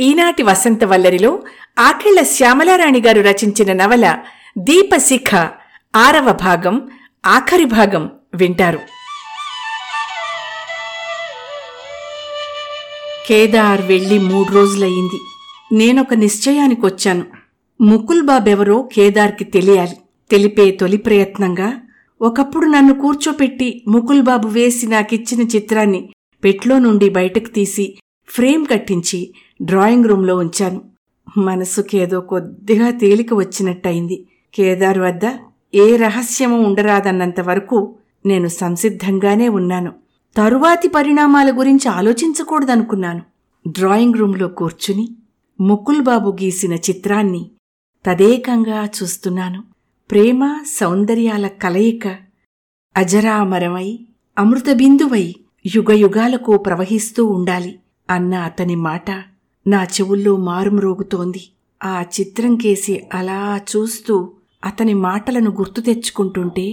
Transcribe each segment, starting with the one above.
ఈనాటి వసంత వల్లరిలో ఆకెళ్ళ శ్యామలారాణి గారు రచించిన నవల దీపశిఖ ఆరవ భాగం ఆఖరి భాగం వింటారు. కేదార్ వెళ్ళి మూడు రోజులయ్యింది. నేనొక నిశ్చయానికొచ్చాను. ముకుల్ బాబెవరో కేదార్కి తెలియాలి. తెలిపే తొలి ప్రయత్నంగా ఒకప్పుడు నన్ను కూర్చోపెట్టి ముకుల్ బాబు వేసి నాకిచ్చిన చిత్రాన్ని పెట్లో నుండి బయటకు తీసి ఫ్రేమ్ కట్టించి డ్రాయింగ్ రూంలో ఉంచాను. మనసుకేదో కొద్దిగా తేలిక వచ్చినట్టయింది. కేదార్ వద్ద ఏ రహస్యము ఉండరాదన్నంత వరకు నేను సంసిద్ధంగానే ఉన్నాను. తరువాతి పరిణామాల గురించి ఆలోచించకూడదనుకున్నాను. డ్రాయింగ్ రూంలో కూర్చుని ముకుల్ బాబు గీసిన చిత్రాన్ని తదేకంగా చూస్తున్నాను. ప్రేమ సౌందర్యాల కలయిక అజరామరమై అమృతబిందువై యుగయుగాలకు ప్రవహిస్తూ ఉండాలి అన్న అతని మాట నా చెవుల్లో మారుమ్రోగుతోంది ఆ చిత్రం కేసి అలా చూస్తూ అతని మాటలను గుర్తు తెచ్చుకుంటుంటే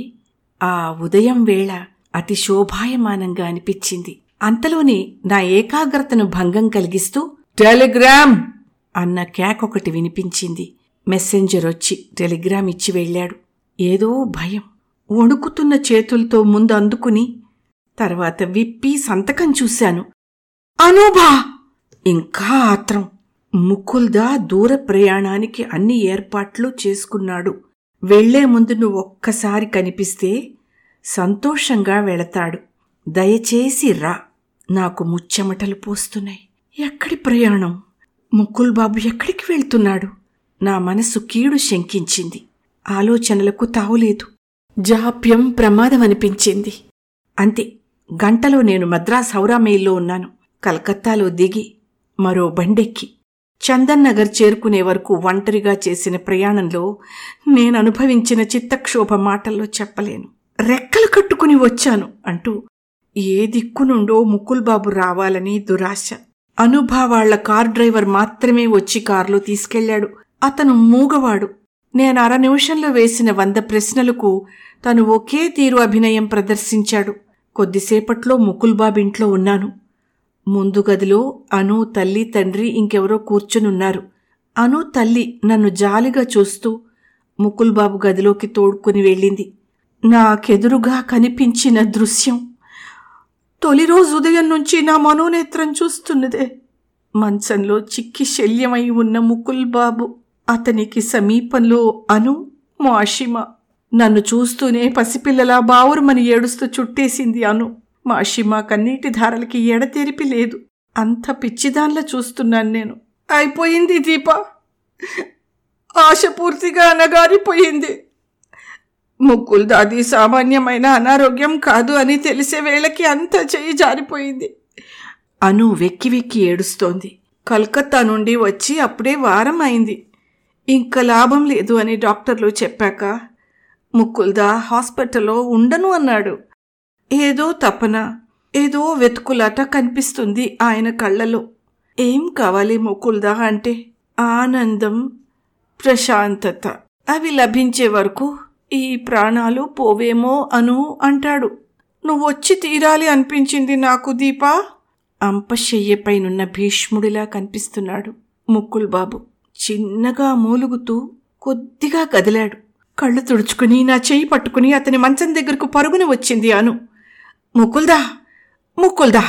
ఆ ఉదయం వేళ అతి శోభాయమానంగా అనిపించింది. అంతలోనే నా ఏకాగ్రతను భంగం కలిగిస్తూ టెలిగ్రామ్! అన్న క్యాక్ ఒకటి వినిపించింది. మెసెంజర్ వచ్చి టెలిగ్రామ్ ఇచ్చి వెళ్ళాడు. ఏదో భయం. వణుకుతున్న చేతులతో ముందు అందుకుని తర్వాత విప్పి సంతకం చూశాను. అనూభా! ఇంకా ఆత్రం. ముకుల్దా దూర ప్రయాణానికి అన్ని ఏర్పాట్లు చేసుకున్నాడు. వెళ్ళే ముందు నువ్వు ఒక్కసారి కనిపిస్తే సంతోషంగా వెళతాడు. దయచేసి రా. నాకు ముచ్చెమటలు పోస్తున్నాయి. ఎక్కడి ప్రయాణం? ముకుల్ బాబు ఎక్కడికి వెళ్తున్నాడు? నా మనసు కీడు శంకించింది. ఆలోచనలకు తావులేదు. జాప్యం ప్రమాదమనిపించింది. అంతే. గంటలో నేను మద్రాస్ హౌరా మెయిల్లో ఉన్నాను. కలకత్తాలో దిగి మరో బండెక్కి. చందన్ నగర్ చేరుకునే వరకు ఒంటరిగా చేసిన ప్రయాణంలో నేను అనుభవించిన చిత్తక్షోభ మాటల్లో చెప్పలేను. రెక్కలు కట్టుకుని వచ్చాను అంటూ ఏ దిక్కు నుండో రావాలని దురాశ. అనుభవాళ్ళ కార్ డ్రైవర్ మాత్రమే వచ్చి కారులో తీసుకెళ్ళాడు అతను మూగవాడు. నేను అర నిమిషంలో వేసిన వంద ప్రశ్నలకు తను ఒకే తీరు అభినయం ప్రదర్శించాడు. కొద్దిసేపట్లో ముకుల్బాబు ఇంట్లో ఉన్నాను. ముందు గదిలో అను తల్లి తండ్రి ఇంకెవరో కూర్చునున్నారు. అను తల్లి నన్ను జాలిగా చూస్తూ ముకుల్బాబు గదిలోకి తోడుకుని వెళ్ళింది. నాకెదురుగా కనిపించిన దృశ్యం. తొలి రోజు ఉదయం నుంచి నా మనోనేత్రం చూస్తున్నదే. మంచంలో చిక్కి శల్యమై ఉన్న ముకుల్ బాబు అతనికి సమీపంలో అను మాషిమ. నన్ను చూస్తూనే పసిపిల్లలా బావురుమని ఏడుస్తూ చుట్టేసింది అను. మాషిమ కన్నీటి ధారలకి ఎడతెరిపి లేదు. అంత పిచ్చిదాన్లా చూస్తున్నాను నేను. అయిపోయింది దీప. ఆశ పూర్తిగా అనగారిపోయింది ముక్కులు దాది సామాన్యమైన అనారోగ్యం కాదు అని తెలిసే వేళకి అంత చేయి జారిపోయింది. అను వెక్కి వెక్కి ఏడుస్తోంది. కలకత్తా నుండి వచ్చి అప్పుడే వారం అయింది. ఇంకా లాభం లేదు అని డాక్టర్లు చెప్పాక ముక్కుల్దా హాస్పిటల్లో ఉండను అన్నాడు. ఏదో తపన ఏదో వెతుకులాట కనిపిస్తుంది ఆయన కళ్ళలో. ఏం కావాలి ముకుల్దా అంటే ఆనందం ప్రశాంతత. అవి లభించే వరకు ఈ ప్రాణాలు పోవేమో అను అంటాడు. నువ్వొచ్చి తీరాలి అనిపించింది నాకు దీపా. అంపశయ్యపైనున్న భీష్ముడిలా కనిపిస్తున్నాడు ముక్కుల్ బాబు చిన్నగా మూలుగుతూ కొద్దిగా కదిలాడు. కళ్ళు తుడుచుకుని నా చెయ్యి పట్టుకుని అతని మంచం దగ్గరకు పరుగున వచ్చింది అను. ముకుల్దా ముకుల్దా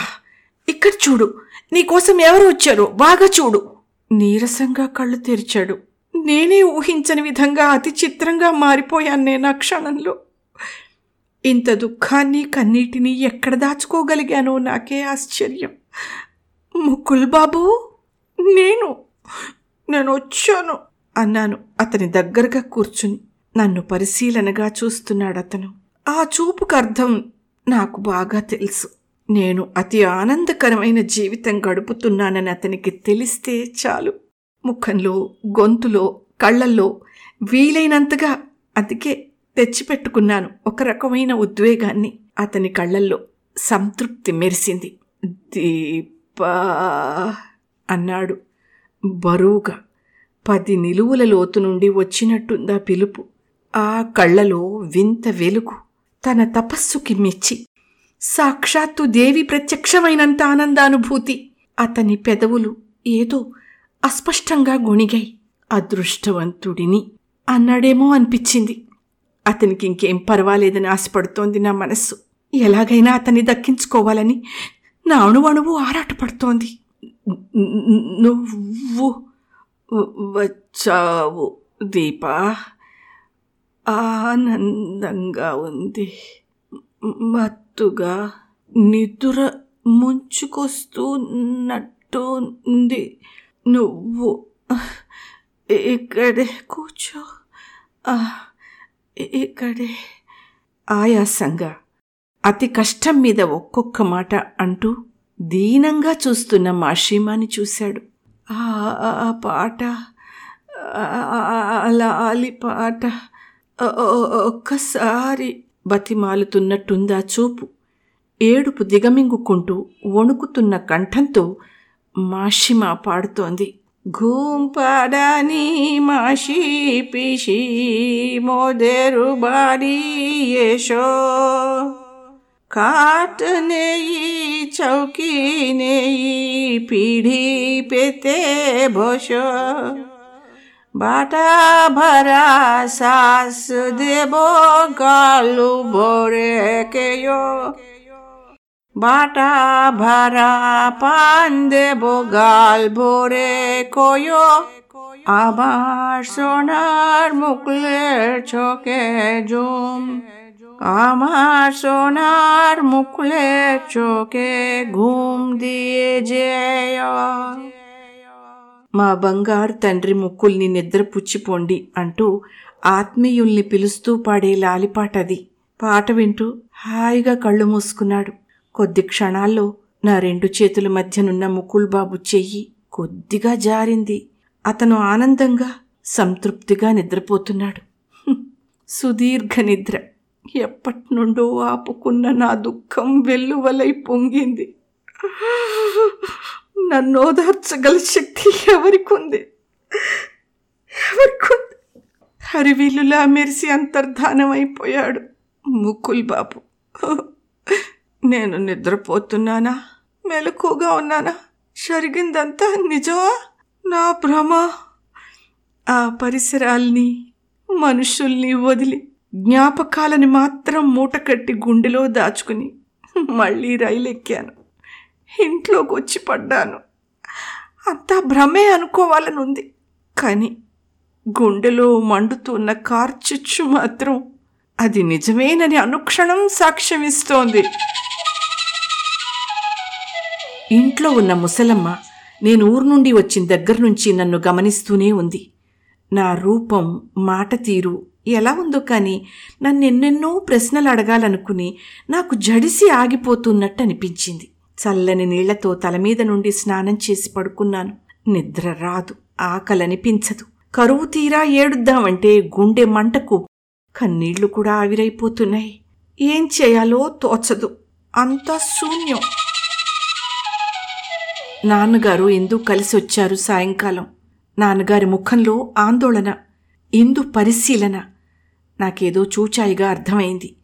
ఇక్కడ చూడు నీకోసం ఎవరు వచ్చారో బాగా చూడు. నీరసంగా కళ్ళు తెరిచాడు. నేనే ఊహించని విధంగా అతి చిత్రంగా మారిపోయాను నేను ఆ క్షణంలో. ఇంత దుఃఖాన్ని కన్నీటిని ఎక్కడ దాచుకోగలిగానో నాకే ఆశ్చర్యం. ముకుల్ బాబు నేను నేను వచ్చాను అన్నాను అతని దగ్గరగా కూర్చుని. నన్ను పరిశీలనగా చూస్తున్నాడు అతను. ఆ చూపుకు అర్థం నాకు బాగా తెలుసు. నేను అతి ఆనందకరమైన జీవితం గడుపుతున్నానని అతనికి తెలిస్తే చాలు. ముఖంలో గొంతులో కళ్ళల్లో వీలైనంతగా అందుకే తెచ్చిపెట్టుకున్నాను ఒక రకమైన ఉద్వేగాన్ని. అతని కళ్ళల్లో సంతృప్తి మెరిసింది. దీపా అన్నాడు. బరువుగా. పది నిలువుల లోతు నుండి వచ్చినట్టుందా పిలుపు. ఆ కళ్ళలో వింత వెలుగు. తన తపస్సుకి మెచ్చి సాక్షాత్తు దేవి ప్రత్యక్షమైనంత ఆనందానుభూతి. అతని పెదవులు ఏదో అస్పష్టంగా గొణిగాయి. అదృష్టవంతుడిని అన్నాడేమో అనిపించింది. అతనికి ఇంకేం పర్వాలేదని ఆశపడుతోంది నా మనస్సు. ఎలాగైనా అతన్ని దక్కించుకోవాలని నా అణువణువు ఆరాటపడుతోంది. నువ్వు వచ్చావు దీపా. ఆనందంగా ఉంది మత్తుగా నిద్ర ముంచుకొస్తున్నట్టుంది నువ్వు ఇక్కడే కూర్చో ఇక్కడే ఆయాసంగా అతి కష్టం మీద ఒక్కొక్క మాట అంటూ దీనంగా చూస్తున్న మాషీమాని చూశాడు ఆ ఆ పాట అలా ఆలి పాట ఒక్కసారి బతిమాలుతున్నట్టుందా చూపు. ఏడుపు దిగమింగుకుంటూ వణుకుతున్న కంఠంతో మాషిమా పాడుతోంది. ఘూంపడని మాషి పిషి మోదేరు బారి యశో కాట్ నేయి చౌకీ నేయి పీఢీ పెతే భోషో. বাটা ভরা শ্বাস দেব গালু ভরে কেয়। বাটা ভাড়া পান দেব গাল ভরে কয়। আমার সোনার মুখলের চোখে জুম। আমার সোনার মুখলের চোখে ঘুম দিয়ে যেয়। మా బంగారు తండ్రి ముక్కుల్ని నిద్రపుచ్చిపోండి అంటూ ఆత్మీయుల్ని పిలుస్తూ పాడే లాలిపాటది. పాట వింటూ హాయిగా కళ్ళు మూసుకున్నాడు. కొద్ది క్షణాల్లో నా రెండు చేతుల మధ్యనున్న ముకుల్ బాబు చెయ్యి కొద్దిగా జారింది. అతను ఆనందంగా సంతృప్తిగా నిద్రపోతున్నాడు. సుదీర్ఘ నిద్ర. ఎప్పటినుండో ఆపుకున్న నా దుఃఖం వెల్లువలై పొంగింది. నన్ను ఓదార్చగల శక్తి ఎవరికుంది? ఎవరికుంది? హరివీలులా మెరిసి అంతర్ధానమైపోయాడు ముకుల్ బాబు. నేను నిద్రపోతున్నానా? మెలకుగా ఉన్నానా? జరిగిందంతా నిజమా? నా భ్రమ? ఆ పరిసరాల్ని మనుషుల్ని వదిలి జ్ఞాపకాలని మాత్రం మూటకట్టి గుండెలో దాచుకుని మళ్ళీ రైలు ఎక్కాను ఇంట్లోకి వచ్చి పడ్డాను అంతా భ్రమే అనుకోవాలని ఉంది కానీ గుండెలో మండుతున్న కార్చిచ్చు మాత్రం అది నిజమేనని అనుక్షణం సాక్ష్యమిస్తోంది. ఇంట్లో ఉన్న ముసలమ్మ నేను ఊరు నుండి వచ్చిన దగ్గర నుంచి నన్ను గమనిస్తూనే ఉంది. నా రూపం మాట తీరు ఎలా ఉందో కానీ నన్నెన్నెన్నో ప్రశ్నలు అడగాలనుకుని నాకు జడిసి ఆగిపోతున్నట్టు అనిపించింది. చల్లని నీళ్ళతో తల మీద నుండి స్నానం చేసి పడుకున్నాను. నిద్ర రాదు ఆకలనిపించదు. కరువు తీరా ఏడుద్దామంటే గుండె మంటకు కన్నీళ్ళు కూడా ఆవిరైపోతున్నాయి. ఏం చేయాలో తోచదు అంతా శూన్యం. నాన్నగారు ఇందు కలిసి వచ్చారు సాయంకాలం. నాన్నగారి ముఖంలో ఆందోళన ఇందు పరిశీలన. నాకేదో చూచాయిగా అర్థమైంది.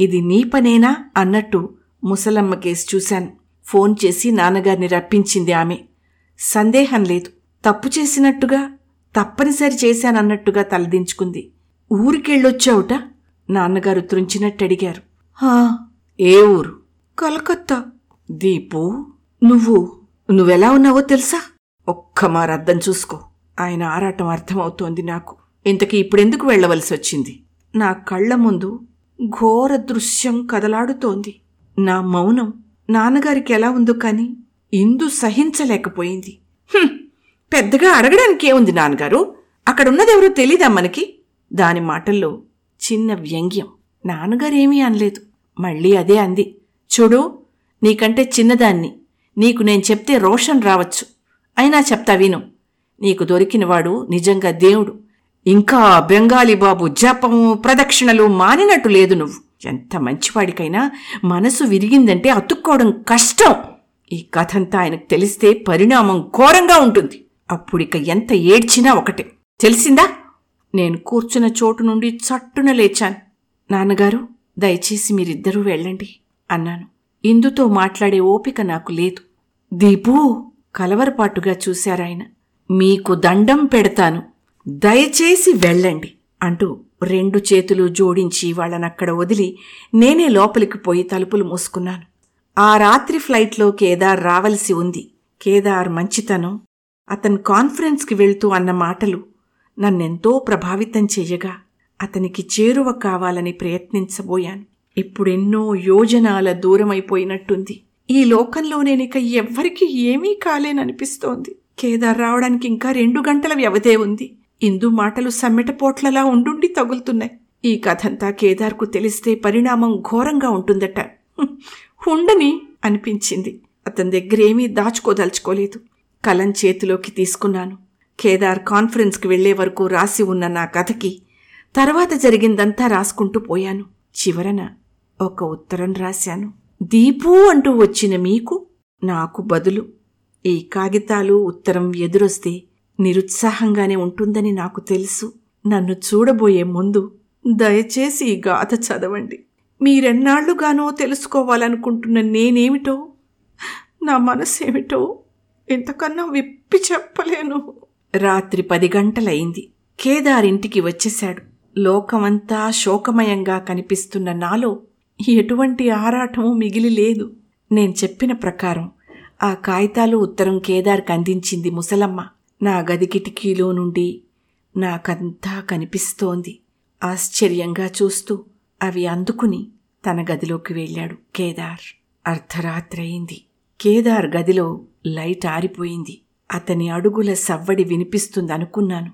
ఇది నీ పనేనా అన్నట్టు ముసలమ్మ కేసు చూశాను. ఫోన్ చేసి నాన్నగారిని రప్పించింది ఆమె. సందేహం లేదు. తప్పు చేసినట్టుగా తప్పనిసరి చేశానన్నట్టుగా తలదించుకుంది. ఊరికెళ్ళొచ్చావుట? నాన్నగారు త్రుంచినట్టు అడిగారు "హా, ఏ ఊరు? కలకత్తా. దీపు? నువ్వు నువ్వెలా ఉన్నావో తెలుసా? ఒక్క మారు అద్దం చూసుకో. ఆయన ఆరాటం అర్థమవుతోంది నాకు. ఇంతకీ ఇప్పుడెందుకు వెళ్ళవలసి వచ్చింది? నా కళ్ళ ముందు ఘోర దృశ్యం కదలాడుతోంది. నా మౌనం నాన్నగారికి ఎలా ఉందో కాని ఇందు సహించలేకపోయింది. పెద్దగా అడగడానికి ఏముంది నాన్నగారు? అక్కడున్నదెవరో తెలీదా మనకి? దాని మాటల్లో చిన్న వ్యంగ్యం. నాన్నగారేమీ అనలేదు. మళ్ళీ అదే అంది. చూడు నీకంటే చిన్నదాన్ని. నీకు నేను చెప్తే రోషన్ రావచ్చు. అయినా చెప్తా విను. నీకు దొరికినవాడు నిజంగా దేవుడు. ఇంకా బెంగాలీ బాబు జపము ప్రదక్షిణలు మానినట్టు లేదు నువ్వు. ఎంత మంచివాడికైనా మనసు విరిగిందంటే అతుక్కోవడం కష్టం. ఈ కథంతా ఆయనకు తెలిస్తే పరిణామం ఘోరంగా ఉంటుంది. అప్పుడిక ఎంత ఏడ్చినా ఒకటే. తెలిసిందా? నేను కూర్చున్న చోటు నుండి చట్టున లేచాను. నాన్నగారు దయచేసి మీరిద్దరూ వెళ్ళండి అన్నాను. ఇందుతో మాట్లాడే ఓపిక నాకు లేదు. దీపు కలవరపాటుగా చూశారాయన. మీకు దండం పెడతాను. దయచేసి వెళ్ళండి అంటూ రెండు చేతులు జోడించి వాళ్ళనక్కడ వదిలి నేనే లోపలికి పోయి తలుపులు మూసుకున్నాను. ఆ రాత్రి ఫ్లైట్లో కేదార్ రావలసి ఉంది. కేదార్ మంచితనం అతను కాన్ఫరెన్స్కి వెళ్తూ అన్న మాటలు నన్నెంతో ప్రభావితం చేయగా అతనికి చేరువ కావాలని ప్రయత్నించబోయాను. ఇప్పుడెన్నో యోజనాల దూరమైపోయినట్టుంది. ఈ లోకంలో నేనిక ఎవ్వరికీ ఏమీ కాలేననిపిస్తోంది. కేదార్ రావడానికి ఇంకా రెండు గంటల వ్యవధే ఉంది. ఇందు మాటలు సమ్మెటపోట్లలా ఉండుండి తగులుతున్నాయి. ఈ కథంతా కేదార్కు తెలిస్తే పరిణామం ఘోరంగా ఉంటుందట. ఉండని అనిపించింది. అతని దగ్గరేమీ దాచుకోదలుచుకోలేదు. కలం చేతిలోకి తీసుకున్నాను. కేదార్ కాన్ఫరెన్స్కి వెళ్ళే వరకు రాసి ఉన్న నా కథకి తర్వాత జరిగిందంతా రాసుకుంటూ పోయాను. చివరన ఒక ఉత్తరం రాశాను. దీపు అంటూ వచ్చిన మీకు నాకు బదులు ఈ కాగితాలు ఉత్తరం ఎదురొస్తే నిరుత్సాహంగానే ఉంటుందని నాకు తెలుసు. నన్ను చూడబోయే ముందు దయచేసి ఈ గాథ చదవండి. మీరెన్నాళ్ళుగానో తెలుసుకోవాలనుకుంటున్న నేనేమిటో? నా మనసేమిటో? ఇంతకన్నా విప్పి చెప్పలేను. రాత్రి పది గంటలయింది. కేదారింటికి వచ్చేశాడు. లోకమంతా శోకమయంగా కనిపిస్తున్న నాలో ఎటువంటి ఆరాటమూ మిగిలి లేదు. నేను చెప్పిన ప్రకారం ఆ కాగితాలు ఉత్తరం కేదార్కి అందించింది ముసలమ్మ. నా గది కిటికీలో నుండి నాకంతా కనిపిస్తోంది. ఆశ్చర్యంగా చూస్తూ అవి అందుకుని తన గదిలోకి వెళ్ళాడు కేదార్. అర్ధరాత్రయింది. కేదార్ గదిలో లైట్ ఆరిపోయింది. అతని అడుగుల సవ్వడి వినిపిస్తుందనుకున్నాను.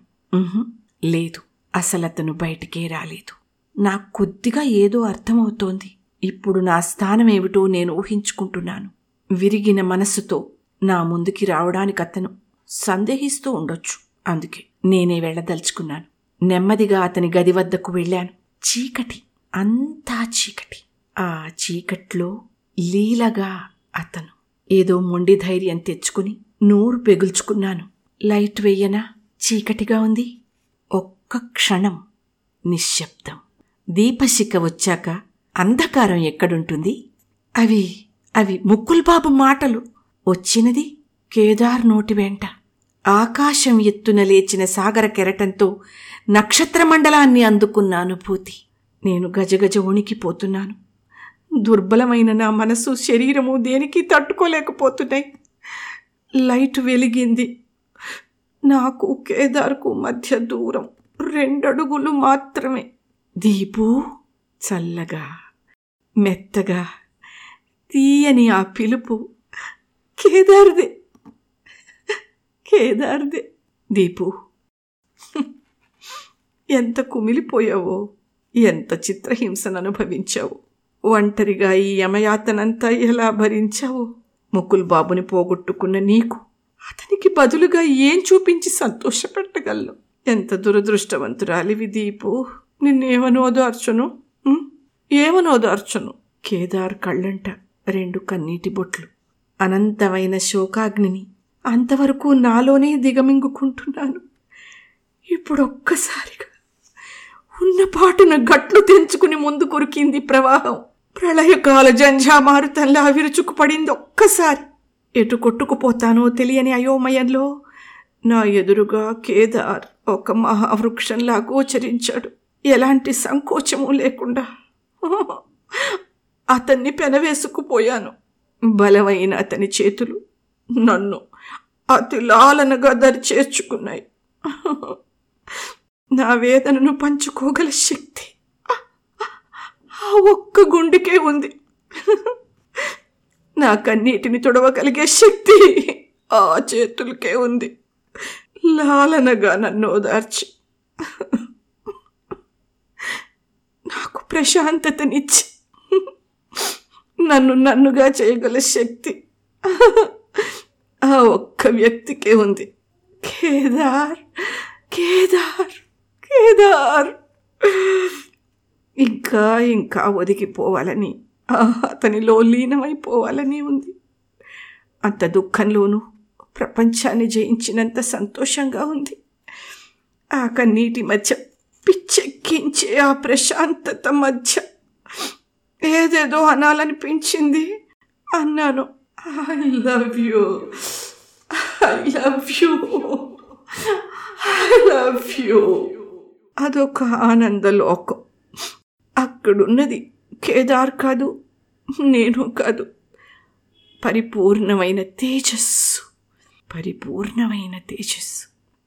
లేదు. అసలతను బయటికే రాలేదు. నాకు కొద్దిగా ఏదో అర్థమవుతోంది. ఇప్పుడు నా స్థానమేమిటో నేను ఊహించుకుంటున్నాను. విరిగిన మనసుతో నా ముందుకి రావడానికి అతను సందేహిస్తూ ఉండొచ్చు. అందుకే నేనే వెళ్ళదలుచుకున్నాను. నెమ్మదిగా అతని గది వద్దకు వెళ్ళాను. చీకటి అంతా చీకటి. ఆ చీకట్లో లీలగా అతను ఏదో మొండి ధైర్యం తెచ్చుకుని నూరు పెగుల్చుకున్నాను. లైట్ వెయ్యనా చీకటిగా ఉంది. ఒక్క క్షణం నిశ్శబ్దం. దీపశిఖ వచ్చాక అంధకారం ఎక్కడుంటుంది? అవి అవి ముక్కుల్బాబు మాటలు. వచ్చినది కేదార్ నోటి వెంట. ఆకాశం ఎత్తున లేచిన సాగర కెరటంతో నక్షత్రమండలాన్ని అందుకున్న అనుభూతి. నేను గజగజ వణికిపోతున్నాను. దుర్బలమైన నా మనసు శరీరము దేనికి తట్టుకోలేకపోతున్నాయి. లైట్ వెలిగింది. నాకు కేదార్కు మధ్య దూరం రెండడుగులు మాత్రమే. దీపు చల్లగా మెత్తగా తీయని ఆ పిలుపు కేదార్దే. కేదార్దే దీపు. ఎంత కుమిలిపోయావో ఎంత చిత్రహింసను అనుభవించావు. ఒంటరిగా ఈ యమయాతనంతా ఎలా భరించావో? ముకుల్ బాబుని పోగొట్టుకున్న నీకు అతనికి బదులుగా ఏం చూపించి సంతోషపెట్టగలను? ఎంత దురదృష్టవంతురాలివి దీపు. నిన్నేమనోదార్చును? ఉం? ఏమనోదార్చును? కేదార్ కళ్ళంట రెండు కన్నీటి బొట్లు. అనంతమైన శోకాగ్నిని అంతవరకు నాలోనే దిగమింగుకుంటున్నాను. ఇప్పుడు ఒక్కసారిగా ఉన్న పాటున గట్లు తెంచుకుని ముందు కురికింది ప్రవాహం. ప్రళయకాల జంఝామారుతంలా విరుచుకుపడింది ఒక్కసారి. ఎటు కొట్టుకుపోతానో తెలియని అయోమయంలో నా ఎదురుగా కేదార్ ఒక మహావృక్షంలా గోచరించాడు. ఎలాంటి సంకోచము లేకుండా. అతన్ని పెనవేసుకుపోయాను. బలమైన అతని చేతులు నన్ను అతి లాలనగా దరి చేర్చుకున్నాయి. నా వేదనను పంచుకోగల శక్తి ఆ ఒక్క గుండెకే ఉంది. నా కన్నీటిని తొడవగలిగే శక్తి ఆ చేతులకే ఉంది. లాలనగా నన్ను ఓదార్చి నాకు ప్రశాంతతనిచ్చి నన్ను నన్నుగా చేయగల శక్తి ఒక వ్యక్తికే ఉంది కేదార్ కేదార్ కేదార్ ఇంకా ఇంకా ఒదిగిపోవాలని అతనిలో లీనమైపోవాలని ఉంది అంత దుఃఖంలోనూ ప్రపంచాన్ని జయించినంత సంతోషంగా ఉంది ఆ కన్నీటి మధ్య పిచ్చెక్కించే ఆ ప్రశాంతత మధ్య ఏదేదో అనాలనిపించింది అన్నాను I love you I love you you అదొక ఆనందలోకం అక్కడున్నది కేదార్ కాదు నేను కాదు పరిపూర్ణమైన తేజస్సు పరిపూర్ణమైన తేజస్సు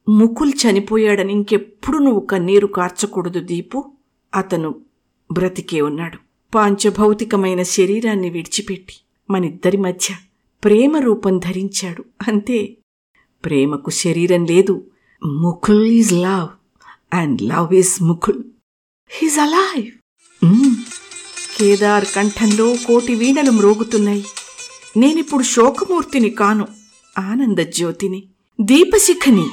ముకుల్ చనిపోయాడని ఇంకెప్పుడు నువ్వు కన్నీరు కార్చకూడదు దీపు అతను బ్రతికే ఉన్నాడు పాంచభౌతికమైన శరీరాన్ని విడిచిపెట్టి మనిద్దరి మధ్య ప్రేమ రూపం ధరించాడు అంతే ప్రేమకు శరీరం లేదు. Mukul is love. And love is Mukul. He's alive Kedar కంఠంలో కోటి వీణలు మ్రోగుతున్నాయి. నేనిప్పుడు శోకమూర్తిని కాను. ఆనంద జ్యోతిని. దీపశిఖని.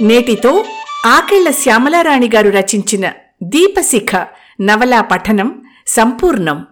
నేటితో ఆకెళ్ళ శ్యామలారాణి గారు రచించిన దీపశిఖ నవలా పఠనం సంపూర్ణం.